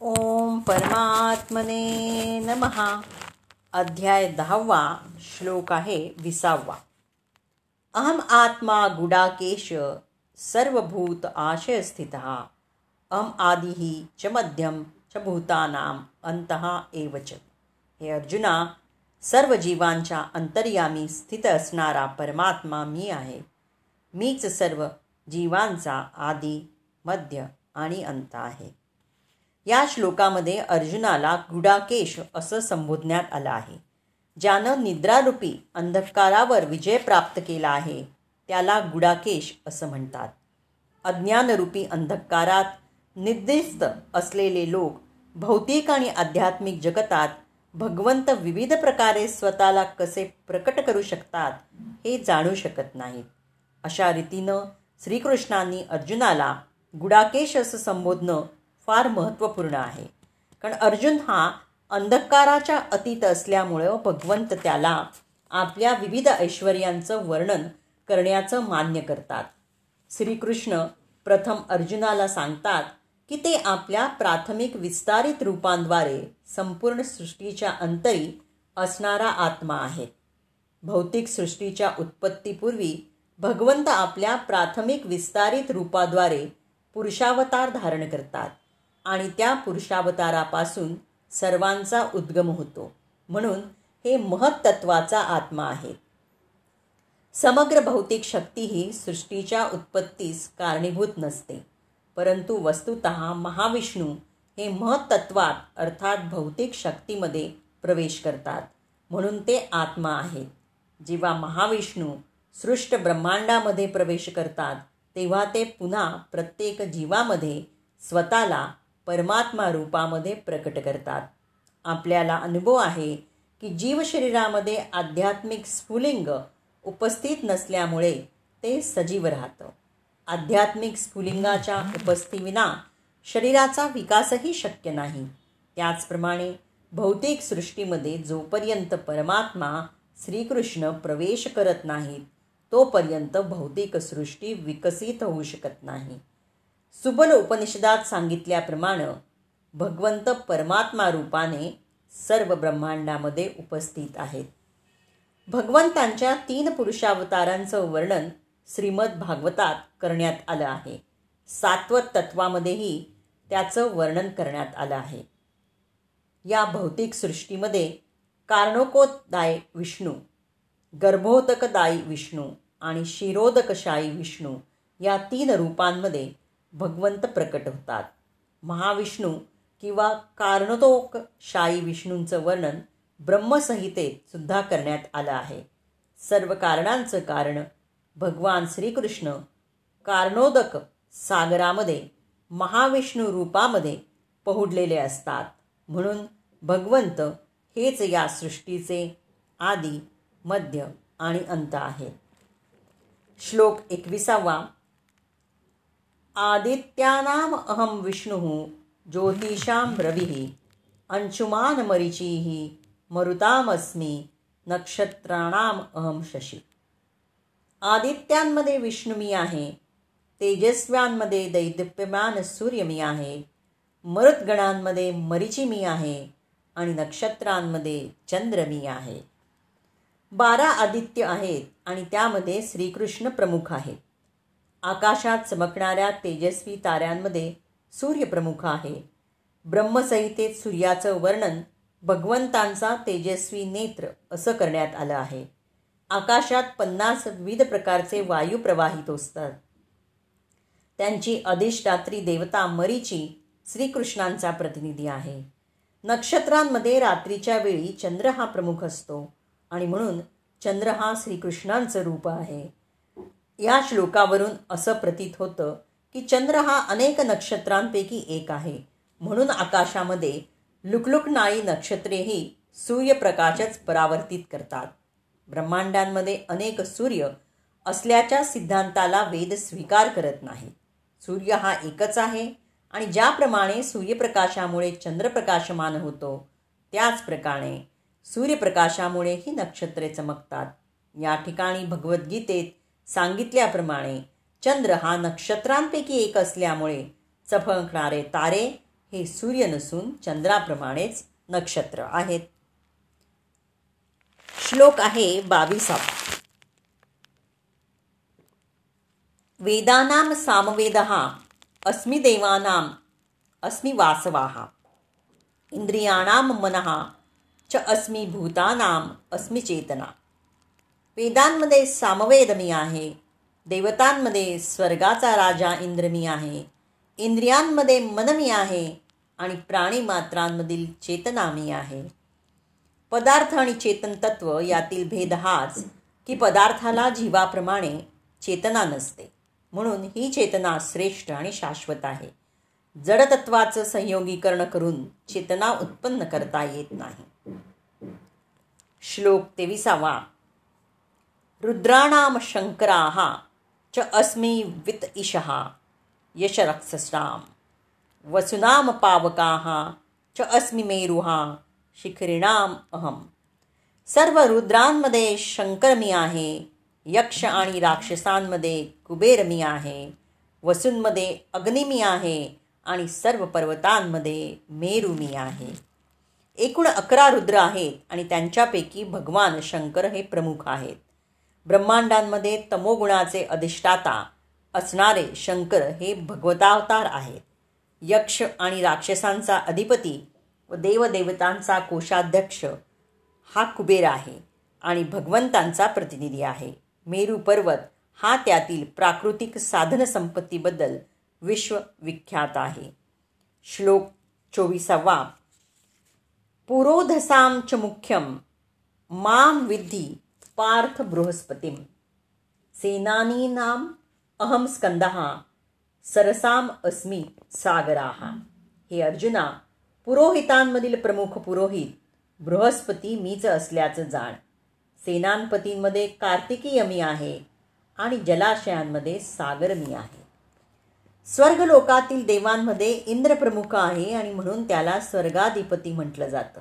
ओम परमात्मने नमहा अध्याय दहावा श्लोक आहे विसावा. अहम आत्मा गुडाकेश सर्वभूत आशय स्थित अहम आदिही च मध्यम च भूतानाम अंतः एवच हे अर्जुना सर्व जीवांच्या अंतर्यामी स्थित असणारा परमात्मा मी आहे. मीच सर्व जीवांचा आदी मध्य आणि अंत आहे. या श्लोकामध्ये अर्जुनाला गुडाकेश असं संबोधण्यात आलं आहे. ज्यानं निद्रारूपी अंधकारावर विजय प्राप्त केला आहे त्याला गुडाकेश असं म्हणतात. अज्ञानरूपी अंधकारात निद्रिस्त असलेले लोक भौतिक आणि आध्यात्मिक जगतात भगवंत विविध प्रकारे स्वतःला कसे प्रकट करू शकतात हे जाणू शकत नाहीत. अशा रीतीनं श्रीकृष्णांनी अर्जुनाला गुडाकेश असं संबोधणं फार महत्त्वपूर्ण आहे. कारण अर्जुन हा अंधकाराच्या अतीत असल्यामुळं हो भगवंत त्याला आपल्या विविध ऐश्वर्यांचं वर्णन करण्याचं मान्य करतात. श्रीकृष्ण प्रथम अर्जुनाला सांगतात की ते आपल्या प्राथमिक विस्तारित रूपांद्वारे संपूर्ण सृष्टीच्या अंतरी असणारा आत्मा आहेत. भौतिक सृष्टीच्या उत्पत्तीपूर्वी भगवंत आपल्या प्राथमिक विस्तारित रूपाद्वारे पुरुषावतार धारण करतात. आणि त्या पुरुषावतारापासून सर्वांचा उद्गम होतो. म्हणून हे महत्त्वाचा आत्मा आहे. समग्र भौतिक शक्ती ही सृष्टीच्या उत्पत्तीस कारणीभूत नसते. परंतु वस्तुत महाविष्णू हे महत्त्वात अर्थात भौतिक शक्तीमध्ये प्रवेश करतात. म्हणून ते आत्मा आहेत जेव्हा महाविष्णू सृष्ट ब्रह्मांडामध्ये प्रवेश करतात तेव्हा ते पुन्हा प्रत्येक जीवामध्ये स्वतःला परमात्मा रूपामध्ये प्रकट करतात. आपल्याला अनुभव आहे की जीवशरीरामध्ये आध्यात्मिक स्फुलिंग उपस्थित नसल्यामुळे ते सजीव राहतं. आध्यात्मिक स्फुलिंगाच्या उपस्थितीविना शरीराचा विकासही शक्य नाही. त्याचप्रमाणे भौतिक सृष्टीमध्ये जोपर्यंत परमात्मा श्रीकृष्ण प्रवेश करत नाहीत तोपर्यंत भौतिक सृष्टी विकसित होऊ शकत नाही. सुबल उपनिषदात सांगितल्याप्रमाणे भगवंत परमात्मा रूपाने सर्व ब्रह्मांडामध्ये उपस्थित आहेत. भगवंतांच्या तीन पुरुषावतारांचं वर्णन श्रीमद भागवतात करण्यात आलं आहे. सात्वत तत्वामध्येही त्याचं वर्णन करण्यात आलं आहे. या भौतिक सृष्टीमध्ये कारणोकोतदाय विष्णू गर्भोदकदायी विष्णू आणि शिरोदकशायी विष्णू या तीन रूपांमध्ये भगवंत प्रकट होतात. महाविष्णू किंवा कारणतोक शाई विष्णूंचं वर्णन ब्रह्मसंहितेत सुद्धा करण्यात आलं आहे. सर्व कारणांचं कारण भगवान श्रीकृष्ण कारणोदक सागरामध्ये महाविष्णू रूपामध्ये पहुडलेले असतात. म्हणून भगवंत हेच या सृष्टीचे आदी मध्य आणि अंत आहे. श्लोक एकविसावा. आदित्यानाम अहम विष्णु ज्योतिषां रविः अंशुमानमरिचिः मरुतामस्मी नक्षत्राणाम अहम शशी। आदित्यांमध्ये विष्णू मी आहे तेजस्व्यांमध्ये दैदिप्यमान सूर्य मी आहे मरुतगणांमध्ये मरिची मी आहे आणि नक्षत्रांमध्ये चंद्र मी आहे। बारा आदित्य आहेत आणि त्यामध्ये श्रीकृष्ण प्रमुख आहेत। आकाशात चमकणाऱ्या तेजस्वी ताऱ्यांमध्ये सूर्यप्रमुख आहे. ब्रह्मसंहितेत सूर्याचं वर्णन भगवंतांचा तेजस्वी नेत्र असं करण्यात आलं आहे. आकाशात पन्नास विविध प्रकारचे वायू प्रवाहित असतात. त्यांची अधिष्ठात्री देवता मरीची श्रीकृष्णांचा प्रतिनिधी आहे. नक्षत्रांमध्ये रात्रीच्या वेळी चंद्र हा प्रमुख असतो आणि म्हणून चंद्र हा श्रीकृष्णांचं रूप आहे. या श्लोकावरून असं प्रतीत होतं की चंद्र हा अनेक नक्षत्रांपैकी एक आहे. म्हणून आकाशामध्ये लुकलुकणारी नक्षत्रेही सूर्यप्रकाशच परावर्तित करतात. ब्रह्मांडांमध्ये अनेक सूर्य असल्याच्या सिद्धांताला वेद स्वीकार करत नाही. सूर्य हा एकच आहे आणि ज्याप्रमाणे सूर्यप्रकाशामुळे चंद्रप्रकाशमान होतो त्याचप्रकारे सूर्यप्रकाशामुळेही नक्षत्रे चमकतात. या ठिकाणी भगवद्गीतेत सांगितल्याप्रमाणे चंद्र हा नक्षत्रांपैकी एक असल्यामुळे चफकणारे तारे हे सूर्य नसून चंद्राप्रमाणेच नक्षत्र आहेत. श्लोक आहे बावीसावा. वेदानाम सामवेद अस्मि देवानाम अस्मि वासवाः। इंद्रियाणां मनः च अस्मि भूतानाम अस्मि चेतना। वेदांमध्ये सामवेद मी आहे. देवतांमध्ये स्वर्गाचा राजा इंद्र मी आहे. इंद्रियांमध्ये मन मी आहे आणि प्राणीमात्रांमधील चेतना मी आहे. पदार्थ आणि चेतन तत्व यातील भेद हाच की पदार्थाला जीवाप्रमाणे चेतना नसते. म्हणून ही चेतना श्रेष्ठ आणि शाश्वत आहे. जडतत्वाचं संयोगीकरण करून चेतना उत्पन्न करता येत नाही. श्लोक तेविसावा. रुद्राणां शङ्कराः च अस्मि वित् ईशहा यशरक्षसां वसुनाम पावकाः च अस्मि मेरुहा शिखरिणाम अहम। सर्व रुद्रांमध्ये शंकर मी आहे यक्ष आणि राक्षसांमध्ये कुबेर मी आहे वसूंमध्ये अग्नी मी आहे आणि सर्व पर्वतांमध्ये मेरू मी आहे एकूण अकरा रुद्र आहेत आणि त्यांच्यापैकी भगवान शंकर हे प्रमुख आहेत। ब्रह्मांडांमध्ये तमोगुणाचे अधिष्ठाता असणारे शंकर हे भगवतावतार आहेत. यक्ष आणि राक्षसांचा अधिपती व देवदेवतांचा कोशाध्यक्ष हा कुबेर आहे आणि भगवंतांचा प्रतिनिधी आहे. मेरू पर्वत हा त्यातील प्राकृतिक साधनसंपत्तीबद्दल विश्वविख्यात आहे. श्लोक चोवीसावा. पुरोधसाम च मुख्यम माम विद्धी पार्थ बृहस्पतीम। सेनानीनाम अहम स्कंदः सरसाम अस्मी सागराहा हे अर्जुना पुरोहितांमधील प्रमुख पुरोहित बृहस्पती मीच असल्याचं जाण। सेनानपतींमध्ये कार्तिकीय मी आहे आणि जलाशयांमध्ये सागर मी आहे। स्वर्गलोकातील देवांमध्ये इंद्र प्रमुख आहे आणि म्हणून त्याला स्वर्गाधिपती म्हटलं जातं।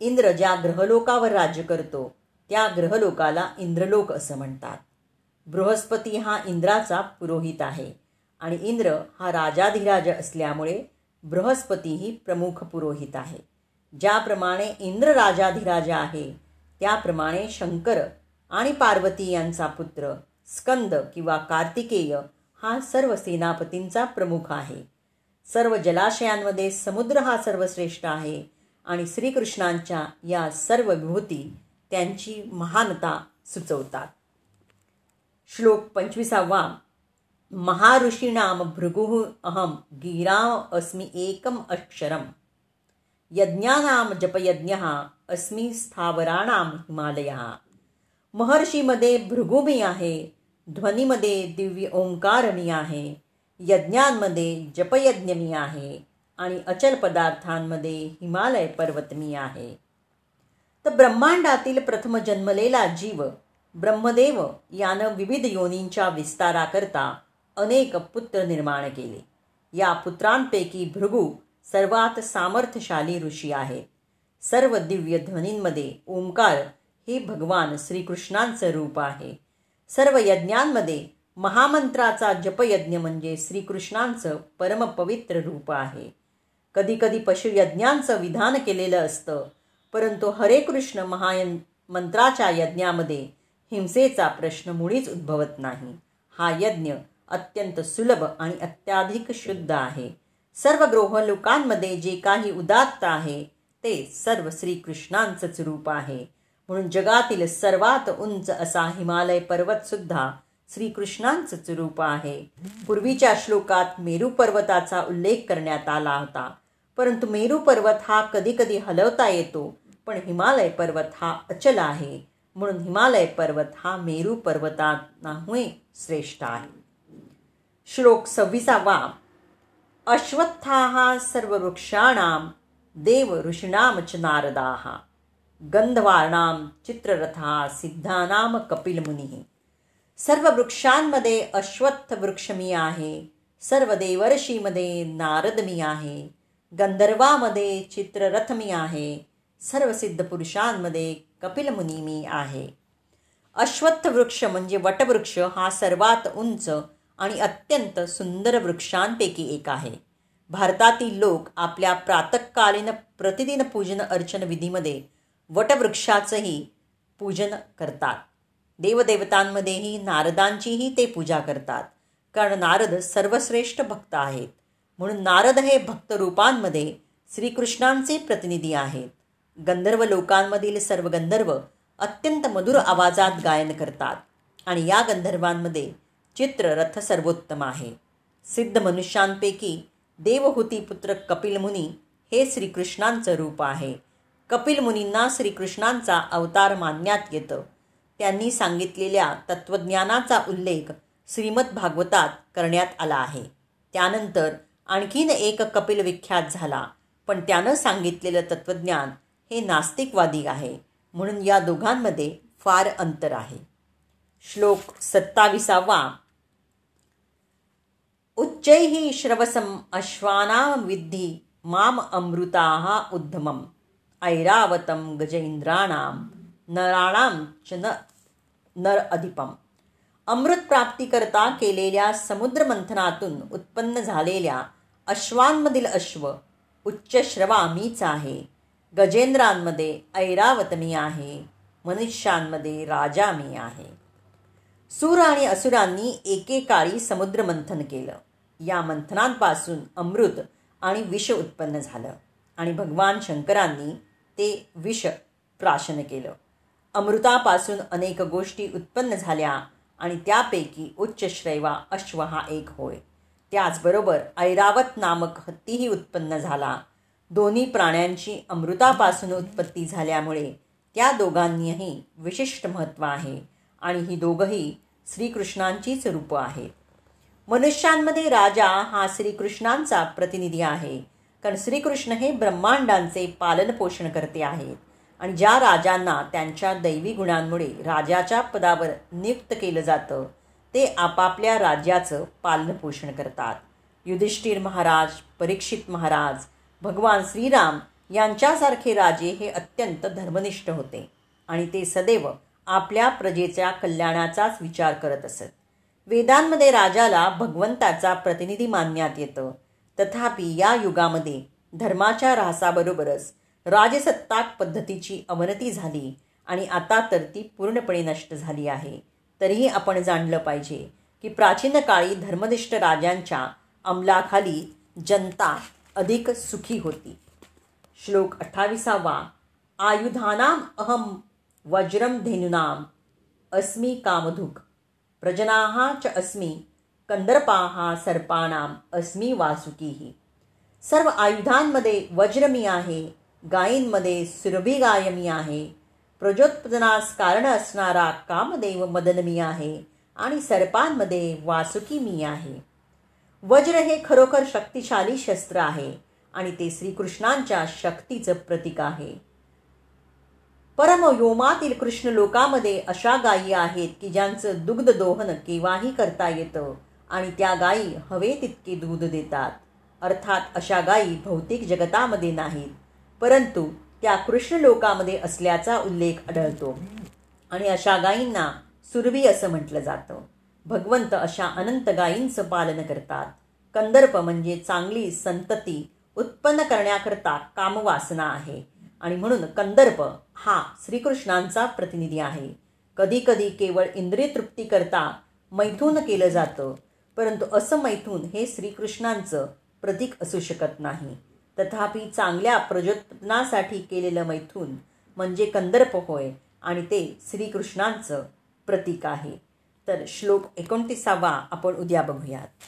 इंद्र ज्या ग्रहलोकावर राज्य करतो त्या ग्रहलोकाला इंद्रलोक असं म्हणतात. बृहस्पती हा इंद्राचा पुरोहित आहे आणि इंद्र हा राजाधिराज असल्यामुळे बृहस्पती ही प्रमुख पुरोहित आहे. ज्याप्रमाणे इंद्र राजाधिराज आहे त्याप्रमाणे शंकर आणि पार्वती यांचा पुत्र स्कंद किंवा कार्तिकेय हा सर्व सेनापतींचा प्रमुख आहे. सर्व जलाशयांमध्ये समुद्र हा सर्वश्रेष्ठ आहे आणि श्रीकृष्णांच्या या सर्व विभूती त्यांची महानता सुचवतात. श्लोक पंचवीसावा महाऋषीणाम भृगुः अहम गिराम अस्मि एकम अक्षरम। यज्ञानाम जपयज्ञ अस्मी स्थावराणाम हिमालय। महर्षीमध्ये भृगुमी आहे ध्वनीमध्ये दिव्य ओंकार मी आहे यज्ञांमध्ये जपयज्ञ मी आहे आणि अचल पदार्थांमध्ये हिमालय पर्वत मी आहे. तर ब्रह्मांडातील प्रथम जन्मलेला जीव ब्रह्मदेव यानं विविध योनींच्या विस्ताराकरता अनेक पुत्र निर्माण केले. या पुत्रांपैकी भृगू सर्वात सामर्थ्यशाली ऋषी आहेत सर्व दिव्य ध्वनींमध्ये ओंकार हे भगवान श्रीकृष्णांचं रूप आहे. सर्व यज्ञांमध्ये महामंत्राचा जपयज्ञ म्हणजे श्रीकृष्णांचं परमपवित्र रूप आहे. कधीकधी पशुयज्ञांचं विधान केलेलं असतं. परंतु हरे कृष्ण महायन मंत्राच्या यज्ञामध्ये हिंसेचा प्रश्न मुळीच उद्भवत नाही. हा यज्ञ अत्यंत सुलभ आणि अत्याधिक शुद्ध आहे. सर्व ग्रोहलोकांमध्ये जे काही उदात्त आहे ते सर्व श्रीकृष्णांचंच रूप आहे. म्हणून जगातील सर्वात उंच असा हिमालय पर्वत सुद्धा श्रीकृष्णांचंच रूप आहे. पूर्वीच्या श्लोकात मेरू पर्वताचा उल्लेख करण्यात आला होता. परंतु मेरू पर्वत हा कधी कधी हलवता येतो पण हिमालय पर्वत हा अचल आहे. म्हणून हिमालय पर्वत हा मेरू पर्वतांनाहुळे श्रेष्ठ आहे. श्लोक सव्वीसावा. अश्वत्थाः सर्ववृक्षाणां देव ऋषीणाम च नारदाः गंधवाणाम चित्ररथा सिद्धानाम कपिलमुनी। सर्व वृक्षांमध्ये अश्वत्थ वृक्ष मी आहे सर्व देवर्षीमध्ये नारद मी आहे गंधर्वामध्ये चित्ररथ मी आहे. सर्व सिद्ध पुरुषांमध्ये कपिलमुनी मी आहे. अश्वत्थ वृक्ष म्हणजे वटवृक्ष हा सर्वात उंच आणि अत्यंत सुंदर वृक्षांपैकी एक आहे. भारतातील लोक आपल्या प्रातकालीन प्रतिदिन पूजन अर्चन विधीमध्ये वटवृक्षाचंही पूजन करतात. देवदेवतांमध्येही नारदांचीही ते पूजा करतात कारण नारद सर्वश्रेष्ठ भक्त आहेत. म्हणून नारद हे भक्त रूपांमध्ये श्रीकृष्णांचे प्रतिनिधी आहेत. गंधर्व लोकांमधील सर्व गंधर्व अत्यंत मधुर आवाजात गायन करतात आणि या गंधर्वांमध्ये चित्ररथ सर्वोत्तम आहे. सिद्ध मनुष्यांपैकी देवहूती पुत्र कपिल मुनी हे श्रीकृष्णांचं रूप आहे. कपिल मुनींना श्रीकृष्णांचा अवतार मानण्यात येतं. त्यांनी सांगितलेल्या तत्त्वज्ञानाचा उल्लेख श्रीमद भागवतात करण्यात आला आहे. त्यानंतर आणखीन एक कपिल विख्यात झाला. पण त्यानं सांगितलेलं तत्त्वज्ञान हे नास्तिकवादी आहे म्हणून या दोघांमध्ये फार अंतर आहे. श्लोक सत्ताविसावा. उच्चैः श्रवसम अश्वानां विद्धी माम अमृता उद्धमम ऐरावतम गजेंद्राणाम नराणां च न नर अधिपम. अमृत प्राप्तीकरता केलेल्या समुद्रमंथनातून उत्पन्न झालेल्या अश्वांमधील अश्व उच्च श्रवा मीच आहे. गजेंद्रांमध्ये ऐरावत मी आहे. मनुष्यांमध्ये राजा मी आहे. सूर आणि असुरांनी एकेकाळी समुद्र मंथन केलं. या मंथनांपासून अमृत आणि विष उत्पन्न झालं आणि भगवान शंकरांनी ते विष प्राशन केलं. अमृतापासून अनेक गोष्टी उत्पन्न झाल्या आणि त्यापैकी उच्च श्रैवा अश्व हा एक होय. त्याचबरोबर ऐरावत नामक हत्तीही उत्पन्न झाला. दोन्ही प्राण्यांची अमृतापासून उत्पत्ती झाल्यामुळे त्या दोघांनीही विशिष्ट महत्त्व आहे आणि ही दोघंही श्रीकृष्णांचीच रूपं आहेत. मनुष्यांमध्ये राजा हा श्रीकृष्णांचा प्रतिनिधी आहे कारण श्रीकृष्ण हे ब्रह्मांडांचे पालनपोषण करते आहेत आणि ज्या राजांना त्यांच्या दैवी गुणांमुळे राजाच्या पदावर नियुक्त केलं जातं ते आपापल्या राज्याचं पालनपोषण करतात. युधिष्ठिर महाराज परीक्षित महाराज भगवान श्रीराम यांच्यासारखे राजे हे अत्यंत धर्मनिष्ठ होते आणि ते सदैव आपल्या प्रजेच्या कल्याणाचाच विचार करत असत. वेदांमध्ये राजाला भगवंताचा प्रतिनिधी मानण्यात येतं. तथापि या युगामध्ये धर्माच्या ऱ्हासाबरोबरच राजसत्ताक पद्धतीची अवनती झाली आणि आता तर ती पूर्णपणे नष्ट झाली आहे. तरीही आपण जाणलं पाहिजे की प्राचीन काळी धर्मनिष्ठ राजांच्या अंमलाखाली जनता अधिक सुखी होती. श्लोक अठ्ठावीसावा आयुधानाम अहम वज्रम धेनुनाम अस्मी कामधुक। प्रजनाहा च अस्मी कंदर्पाहा सर्पाणाम अस्मी वासुकीही सर्व आयुधांमध्ये वज्र मी आहे गायींमध्ये सुरभी गाय मी आहे प्रजोत्पादनास कारण असणारा कामदेव मदन मी आहे आणि सर्पांमध्ये वासुकी मी आहे. वज्र हे खरोखर शक्तिशाली शस्त्र आहे आणि ते श्रीकृष्णांच्या शक्तीचं प्रतीक आहे. परमयोमातील कृष्ण लोकामध्ये अशा गायी आहेत की ज्यांचं दुग्ध दोहन केव्हाही करता येतं आणि त्या गायी हवे तितके दूध देतात. अर्थात अशा गायी भौतिक जगतामध्ये नाहीत परंतु त्या कृष्ण लोकामध्ये असल्याचा उल्लेख आढळतो. आणि अशा गायींना सुरवी असं म्हटलं जातं. भगवंत अशा अनंत गायींचं पालन करतात. कंदर्प म्हणजे चांगली संतती उत्पन्न करण्याकरता कामवासना आहे. आणि म्हणून कंदर्प हा श्रीकृष्णांचा प्रतिनिधी आहे. कधीकधी केवळ इंद्रिय तृप्तीकरता मैथून केलं जातं. परंतु असं मैथून हे श्रीकृष्णांचं प्रतीक असू शकत नाही. तथापि चांगल्या प्रजोत्पन्नासाठी केलेलं मैथून म्हणजे कंदर्प होय आणि ते श्रीकृष्णांचं प्रतीक आहे. तर श्लोक एकोणतीसावा आपण उद्या बघूयात.